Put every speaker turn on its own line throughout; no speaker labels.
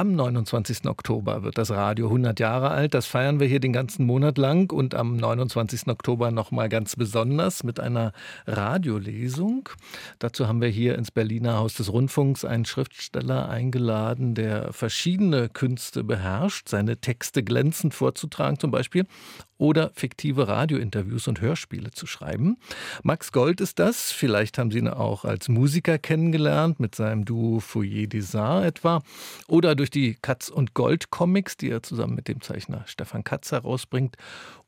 Am 29. Oktober wird das Radio 100 Jahre alt. Das feiern wir hier den ganzen Monat lang und am 29. Oktober nochmal ganz besonders mit einer Radiolesung. Dazu haben wir hier ins Berliner Haus des Rundfunks einen Schriftsteller eingeladen, der verschiedene Künste beherrscht, seine Texte glänzend vorzutragen zum Beispiel oder fiktive Radiointerviews und Hörspiele zu schreiben. Max Gold ist das. Vielleicht haben Sie ihn auch als Musiker kennengelernt, mit seinem Duo Foyer des Arts etwa. Oder durch die Katz und Gold Comics, die er zusammen mit dem Zeichner Stefan Katz herausbringt.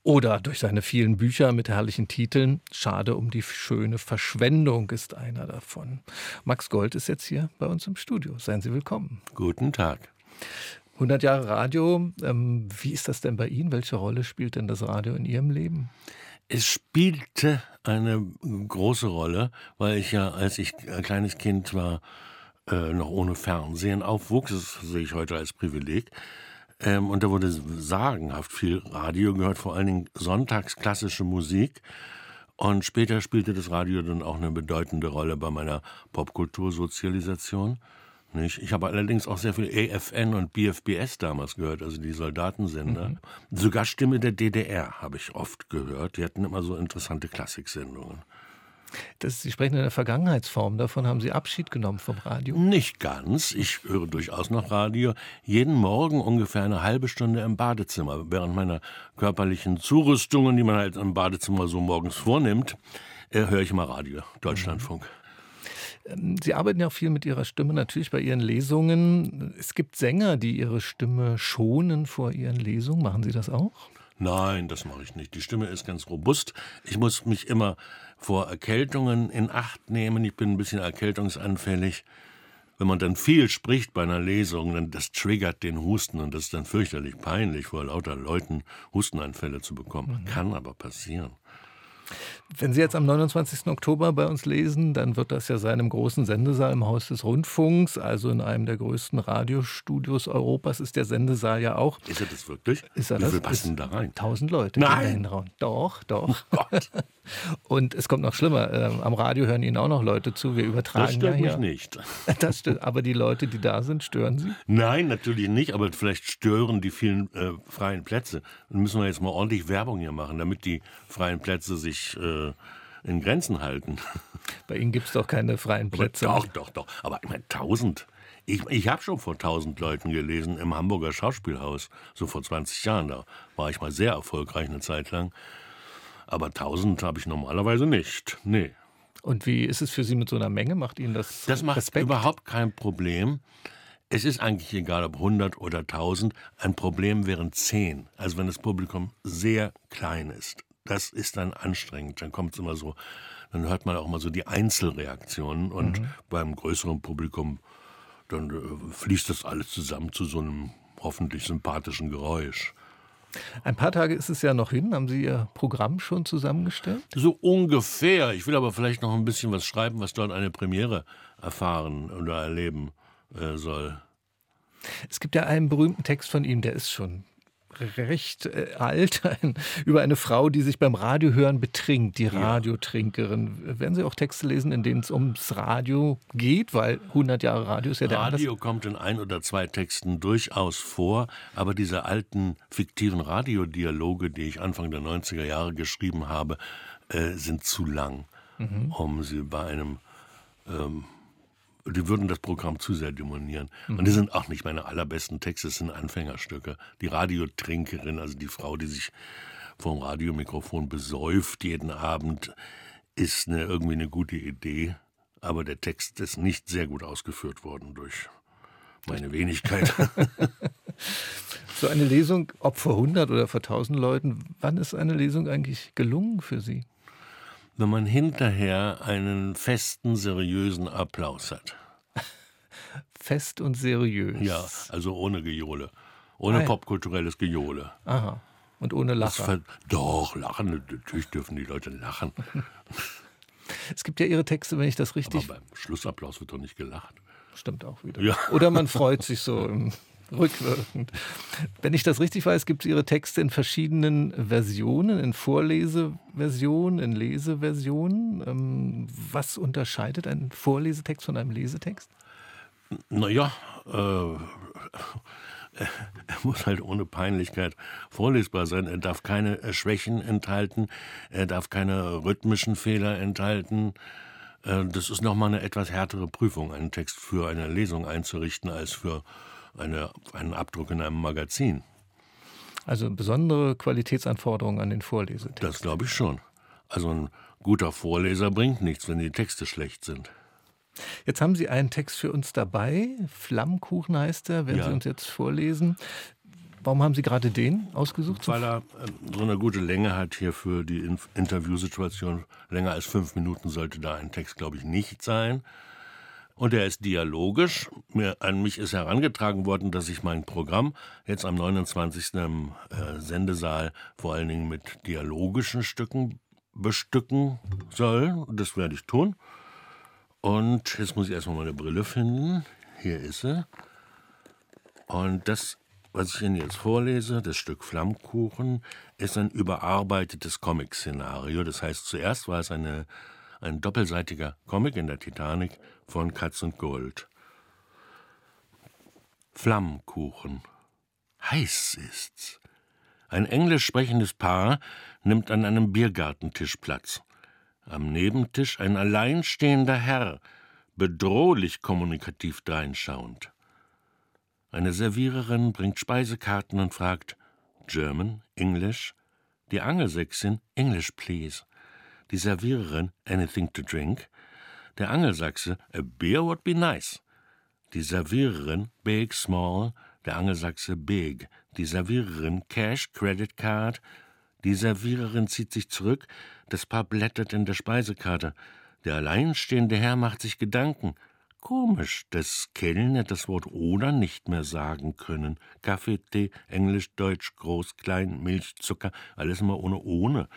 Oder durch seine vielen Bücher mit herrlichen Titeln. Schade um die schöne Verschwendung ist einer davon. Max Gold ist jetzt hier bei uns im Studio. Seien Sie willkommen.
Guten Tag.
100 Jahre Radio. Ähm, wie ist das denn bei Ihnen? Welche Rolle spielt denn das Radio in Ihrem Leben?
Es spielte eine große Rolle, weil ich ja, als ich ein kleines Kind war, äh, noch ohne Fernsehen aufwuchs. Das sehe ich heute als Privileg. Ähm, und da wurde sagenhaft viel Radio gehört, vor allen Dingen sonntags klassische Musik. Und später spielte das Radio dann auch eine bedeutende Rolle bei meiner Popkultursozialisation. Nicht? Ich habe allerdings auch sehr viel AFN und BFBS damals gehört, also die Soldatensender. Mhm. Sogar Stimme der DDR habe ich oft gehört. Die hatten immer so interessante Klassiksendungen.
Das, Sie sprechen in der Vergangenheitsform. Davon haben Sie Abschied genommen vom Radio?
Nicht ganz. Ich höre durchaus noch Radio. Jeden Morgen ungefähr eine halbe Stunde im Badezimmer. Während meiner körperlichen Zurüstungen, die man halt im Badezimmer so morgens vornimmt, äh, höre ich mal Radio, Deutschlandfunk. Mhm.
Ähm, Sie arbeiten ja auch viel mit Ihrer Stimme, natürlich bei Ihren Lesungen. Es gibt Sänger, die ihre Stimme schonen vor Ihren Lesungen. Machen Sie das auch?
Nein, das mache ich nicht. Die Stimme ist ganz robust. Ich muss mich immer vor Erkältungen in Acht nehmen. Ich bin ein bisschen erkältungsanfällig. Wenn man dann viel spricht bei einer Lesung, dann das triggert den Husten und das ist dann fürchterlich peinlich, vor lauter Leuten Hustenanfälle zu bekommen. Mhm. Kann aber passieren.
Wenn Sie jetzt am 29. Oktober bei uns lesen, dann wird das ja sein im großen Sendesaal im Haus des Rundfunks, also in einem der größten Radiostudios Europas ist der Sendesaal ja auch.
Ist er das wirklich?
Ist er
Wie
das?
viel passen da rein?
Tausend Leute.
Nein.
Doch, doch. Oh Gott. Und es kommt noch schlimmer. Ähm, am Radio hören Ihnen auch noch Leute zu. Wir übertragen
das stört
ja
mich nicht.
Das stimmt. Aber die Leute, die da sind, stören Sie?
Nein, natürlich nicht. Aber vielleicht stören die vielen äh, freien Plätze. Dann müssen wir jetzt mal ordentlich Werbung hier machen, damit die freien Plätze sich äh, in Grenzen halten.
Bei Ihnen gibt es doch keine freien Plätze.
Aber doch, doch, doch. Aber ich meine, tausend. Ich, ich habe schon vor tausend Leuten gelesen im Hamburger Schauspielhaus, so vor 20 Jahren. Da war ich mal sehr erfolgreich eine Zeit lang. Aber 1000 habe ich normalerweise nicht. Nee.
Und wie ist es für Sie mit so einer Menge? Macht Ihnen das
Das macht
Respekt?
überhaupt kein Problem. Es ist eigentlich egal, ob 100 oder 1000. Ein Problem wären 10. Also wenn das Publikum sehr klein ist. Das ist dann anstrengend. Dann kommt es immer so, dann hört man auch mal so die Einzelreaktionen. Und mhm. beim größeren Publikum, dann äh, fließt das alles zusammen zu so einem hoffentlich sympathischen Geräusch.
Ein paar Tage ist es ja noch hin. Haben Sie Ihr Programm schon zusammengestellt?
So ungefähr. Ich will aber vielleicht noch ein bisschen was schreiben, was dort eine Premiere erfahren oder erleben äh, soll.
Es gibt ja einen berühmten Text von ihm, der ist schon recht äh, alt, ein, über eine Frau, die sich beim Radiohören betrinkt, die Radiotrinkerin. Werden Sie auch Texte lesen, in denen es ums Radio geht? Weil 100 Jahre Radio ist ja der
Radio kommt in ein oder zwei Texten durchaus vor, aber diese alten fiktiven Radiodialoge, die ich Anfang der 90er Jahre geschrieben habe, äh, sind zu lang, mhm. um sie bei einem ähm, die würden das Programm zu sehr demonieren. Mhm. Und die sind auch nicht meine allerbesten Texte, es sind Anfängerstücke. Die Radiotrinkerin, also die Frau, die sich vom Radiomikrofon besäuft jeden Abend, ist eine, irgendwie eine gute Idee. Aber der Text ist nicht sehr gut ausgeführt worden durch meine Wenigkeit.
so eine Lesung, ob vor 100 oder vor 1000 Leuten, wann ist eine Lesung eigentlich gelungen für Sie?
Wenn man hinterher einen festen, seriösen Applaus hat.
Fest und seriös.
Ja, also ohne Gejohle. Ohne Nein. popkulturelles Gejohle.
Aha. Und ohne Lachen.
Doch, lachen. Natürlich dürfen die Leute lachen.
es gibt ja Ihre Texte, wenn ich das richtig.
Aber beim Schlussapplaus wird doch nicht gelacht.
Stimmt auch wieder.
Ja.
Oder man freut sich so im rückwirkend. Wenn ich das richtig weiß, gibt es Ihre Texte in verschiedenen Versionen, in Vorleseversionen, in Leseversionen. Ähm, was unterscheidet ein Vorlesetext von einem Lesetext?
Naja, äh, er muss halt ohne Peinlichkeit vorlesbar sein. Er darf keine Schwächen enthalten, er darf keine rhythmischen Fehler enthalten. Äh, das ist nochmal eine etwas härtere Prüfung, einen Text für eine Lesung einzurichten, als für eine, einen Abdruck in einem Magazin.
Also besondere Qualitätsanforderungen an den Vorlesetext.
Das glaube ich schon. Also ein guter Vorleser bringt nichts, wenn die Texte schlecht sind.
Jetzt haben Sie einen Text für uns dabei. Flammkuchen heißt er, wenn ja. Sie uns jetzt vorlesen. Warum haben Sie gerade den ausgesucht?
Weil er äh, so eine gute Länge hat hier für die Interviewsituation. Länger als fünf Minuten sollte da ein Text, glaube ich, nicht sein. Und er ist dialogisch. Mir, an mich ist herangetragen worden, dass ich mein Programm jetzt am 29. im äh, Sendesaal vor allen Dingen mit dialogischen Stücken bestücken soll. Das werde ich tun. Und jetzt muss ich erstmal meine Brille finden. Hier ist sie. Und das, was ich Ihnen jetzt vorlese, das Stück Flammkuchen, ist ein überarbeitetes Comic-Szenario. Das heißt, zuerst war es eine, ein doppelseitiger Comic in der Titanic von Katz und Gold. Flammkuchen. Heiß ist's. Ein englisch sprechendes Paar nimmt an einem Biergartentisch Platz. Am Nebentisch ein alleinstehender Herr, bedrohlich kommunikativ dreinschauend. Eine Serviererin bringt Speisekarten und fragt German, English? Die Angelsächsin English, please. Die Serviererin Anything to drink? Der Angelsachse A beer would be nice. Die Serviererin Big, small. Der Angelsachse Big. Die Serviererin Cash, Credit Card. Die Serviererin zieht sich zurück, das Paar blättert in der Speisekarte. Der alleinstehende Herr macht sich Gedanken. Komisch, dass Kellner das Wort oder nicht mehr sagen können. Kaffee, Tee, Englisch, Deutsch, groß, klein, Milch, Zucker, alles immer ohne ohne.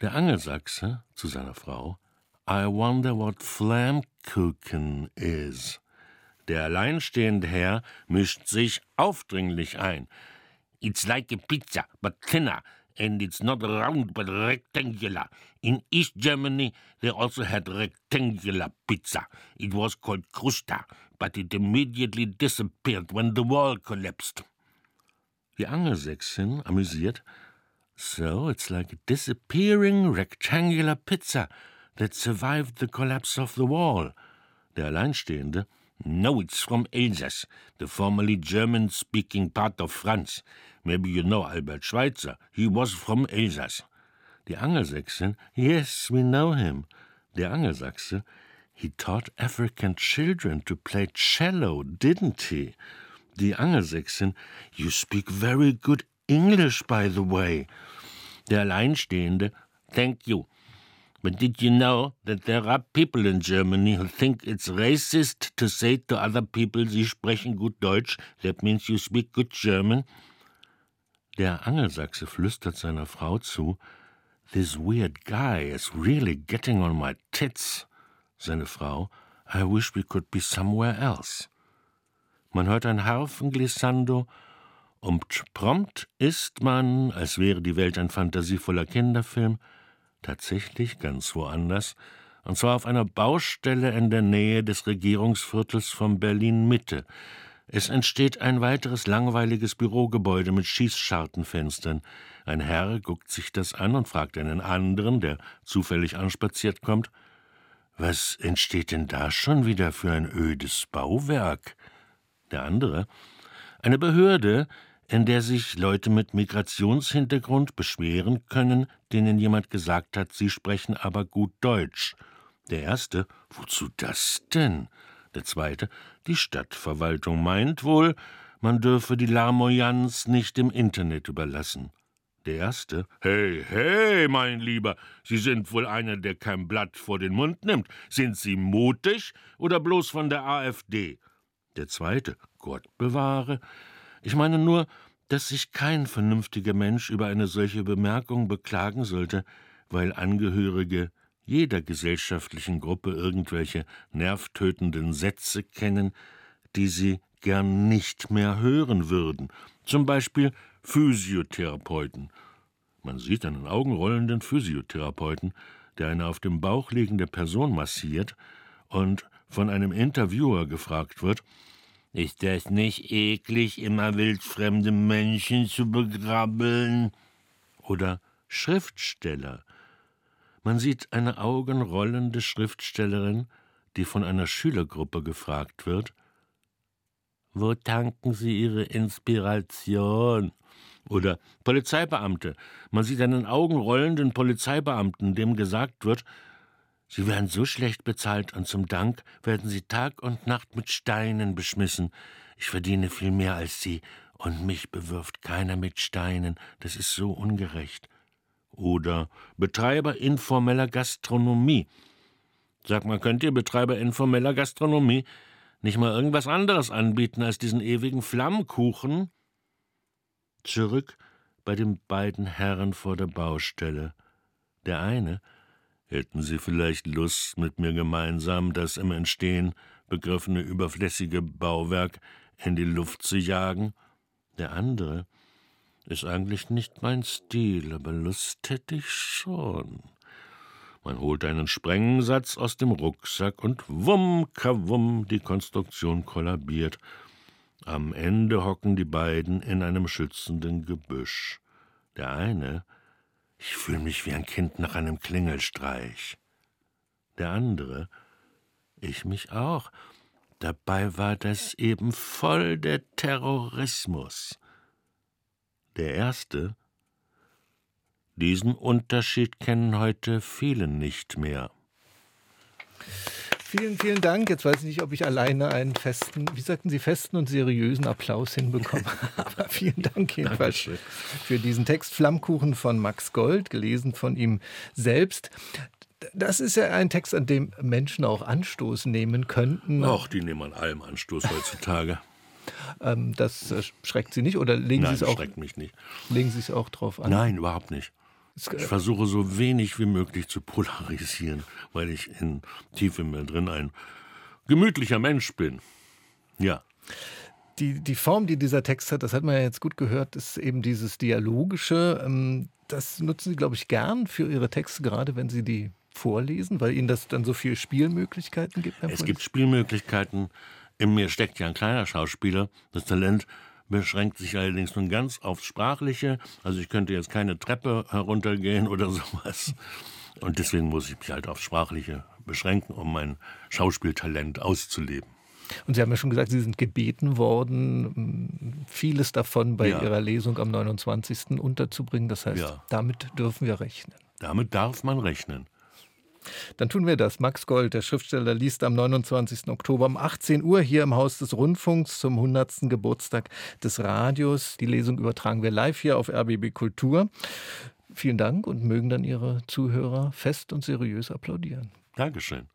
Der Angelsachse zu seiner Frau I wonder what Flammkuchen is. Der alleinstehende Herr mischt sich aufdringlich ein. It's like a pizza, but thinner and it's not round but rectangular. In East Germany, they also had rectangular pizza. It was called Krusta, but it immediately disappeared when the wall collapsed. Die Angelsächsin, amüsiert, so it's like a disappearing rectangular pizza that survived the collapse of the wall. Der Alleinstehende, no, it's from Alsace, the formerly German speaking part of France. Maybe you know Albert Schweitzer. He was from Alsace. The Angelsächsin, yes, we know him. The Angelsachse, he taught African children to play cello, didn't he? The Angelsächsin, you speak very good English, by the way. Der Alleinstehende, thank you. But did you know that there are people in Germany who think it's racist to say to other people, Sie sprechen gut Deutsch, that means you speak good German? Der Angelsachse flüstert seiner Frau zu, This weird guy is really getting on my tits. Seine Frau, I wish we could be somewhere else. Man hört ein Harfenglissando und prompt ist man, als wäre die Welt ein fantasievoller Kinderfilm, tatsächlich ganz woanders, und zwar auf einer Baustelle in der Nähe des Regierungsviertels von Berlin Mitte, es entsteht ein weiteres langweiliges Bürogebäude mit Schießschartenfenstern. Ein Herr guckt sich das an und fragt einen anderen, der zufällig anspaziert kommt, was entsteht denn da schon wieder für ein ödes Bauwerk? Der andere, eine Behörde, in der sich Leute mit Migrationshintergrund beschweren können, denen jemand gesagt hat, sie sprechen aber gut Deutsch. Der erste, wozu das denn? Der zweite, die Stadtverwaltung meint wohl, man dürfe die Larmoyanz nicht dem Internet überlassen. Der erste, hey, hey, mein Lieber, Sie sind wohl einer, der kein Blatt vor den Mund nimmt. Sind Sie mutig oder bloß von der AfD? Der zweite, Gott bewahre. Ich meine nur, dass sich kein vernünftiger Mensch über eine solche Bemerkung beklagen sollte, weil Angehörige jeder gesellschaftlichen Gruppe irgendwelche nervtötenden Sätze kennen, die sie gern nicht mehr hören würden, zum Beispiel Physiotherapeuten. Man sieht einen augenrollenden Physiotherapeuten, der eine auf dem Bauch liegende Person massiert und von einem Interviewer gefragt wird, Ist das nicht eklig, immer wildfremde Menschen zu begrabbeln? Oder Schriftsteller. Man sieht eine augenrollende Schriftstellerin, die von einer Schülergruppe gefragt wird, wo tanken Sie Ihre Inspiration? Oder Polizeibeamte. Man sieht einen augenrollenden Polizeibeamten, dem gesagt wird, Sie werden so schlecht bezahlt und zum Dank werden Sie Tag und Nacht mit Steinen beschmissen. Ich verdiene viel mehr als Sie und mich bewirft keiner mit Steinen. Das ist so ungerecht. Oder Betreiber informeller Gastronomie. Sag mal, könnt ihr Betreiber informeller Gastronomie nicht mal irgendwas anderes anbieten als diesen ewigen Flammkuchen? Zurück bei den beiden Herren vor der Baustelle. Der eine, hätten Sie vielleicht Lust, mit mir gemeinsam das im Entstehen begriffene überflüssige Bauwerk in die Luft zu jagen? Der andere, ist eigentlich nicht mein Stil, aber Lust hätte ich schon. Man holt einen Sprengsatz aus dem Rucksack und wumm, kawumm, die Konstruktion kollabiert. Am Ende hocken die beiden in einem schützenden Gebüsch. Der eine, ich fühle mich wie ein Kind nach einem Klingelstreich. Der andere, ich mich auch. Dabei war das eben voll der Terrorismus. Der erste, diesen Unterschied kennen heute viele nicht mehr.
Vielen, vielen Dank. Jetzt weiß ich nicht, ob ich alleine einen festen, wie sagten Sie, festen und seriösen Applaus hinbekomme. Aber vielen Dank jedenfalls Dankeschön. für diesen Text Flammkuchen von Max Gold, gelesen von ihm selbst. Das ist ja ein Text, an dem Menschen auch Anstoß nehmen könnten.
Ach, die nehmen an allem Anstoß heutzutage.
Ähm, das äh, schreckt Sie nicht oder legen
Nein,
Sie es auch?
schreckt mich nicht.
Legen Sie es auch drauf an?
Nein, überhaupt nicht. Ich versuche so wenig wie möglich zu polarisieren, weil ich in tief in mir drin ein gemütlicher Mensch bin. Ja.
Die, die Form, die dieser Text hat, das hat man ja jetzt gut gehört, ist eben dieses Dialogische. Ähm, das nutzen Sie, glaube ich, gern für Ihre Texte, gerade wenn Sie die vorlesen, weil Ihnen das dann so viele Spielmöglichkeiten gibt.
es gibt Spielmöglichkeiten. In mir steckt ja ein kleiner Schauspieler. Das Talent beschränkt sich allerdings nun ganz aufs Sprachliche. Also ich könnte jetzt keine Treppe heruntergehen oder sowas. Und deswegen muss ich mich halt aufs Sprachliche beschränken, um mein Schauspieltalent auszuleben.
Und Sie haben ja schon gesagt, Sie sind gebeten worden, vieles davon bei ja. Ihrer Lesung am 29. unterzubringen. Das heißt, ja. damit dürfen wir rechnen.
Damit darf man rechnen.
Dann tun wir das. Max Gold, der Schriftsteller, liest am 29. Oktober um 18 Uhr hier im Haus des Rundfunks zum 100. Geburtstag des Radios. Die Lesung übertragen wir live hier auf RBB Kultur. Vielen Dank und mögen dann Ihre Zuhörer fest und seriös applaudieren.
Dankeschön.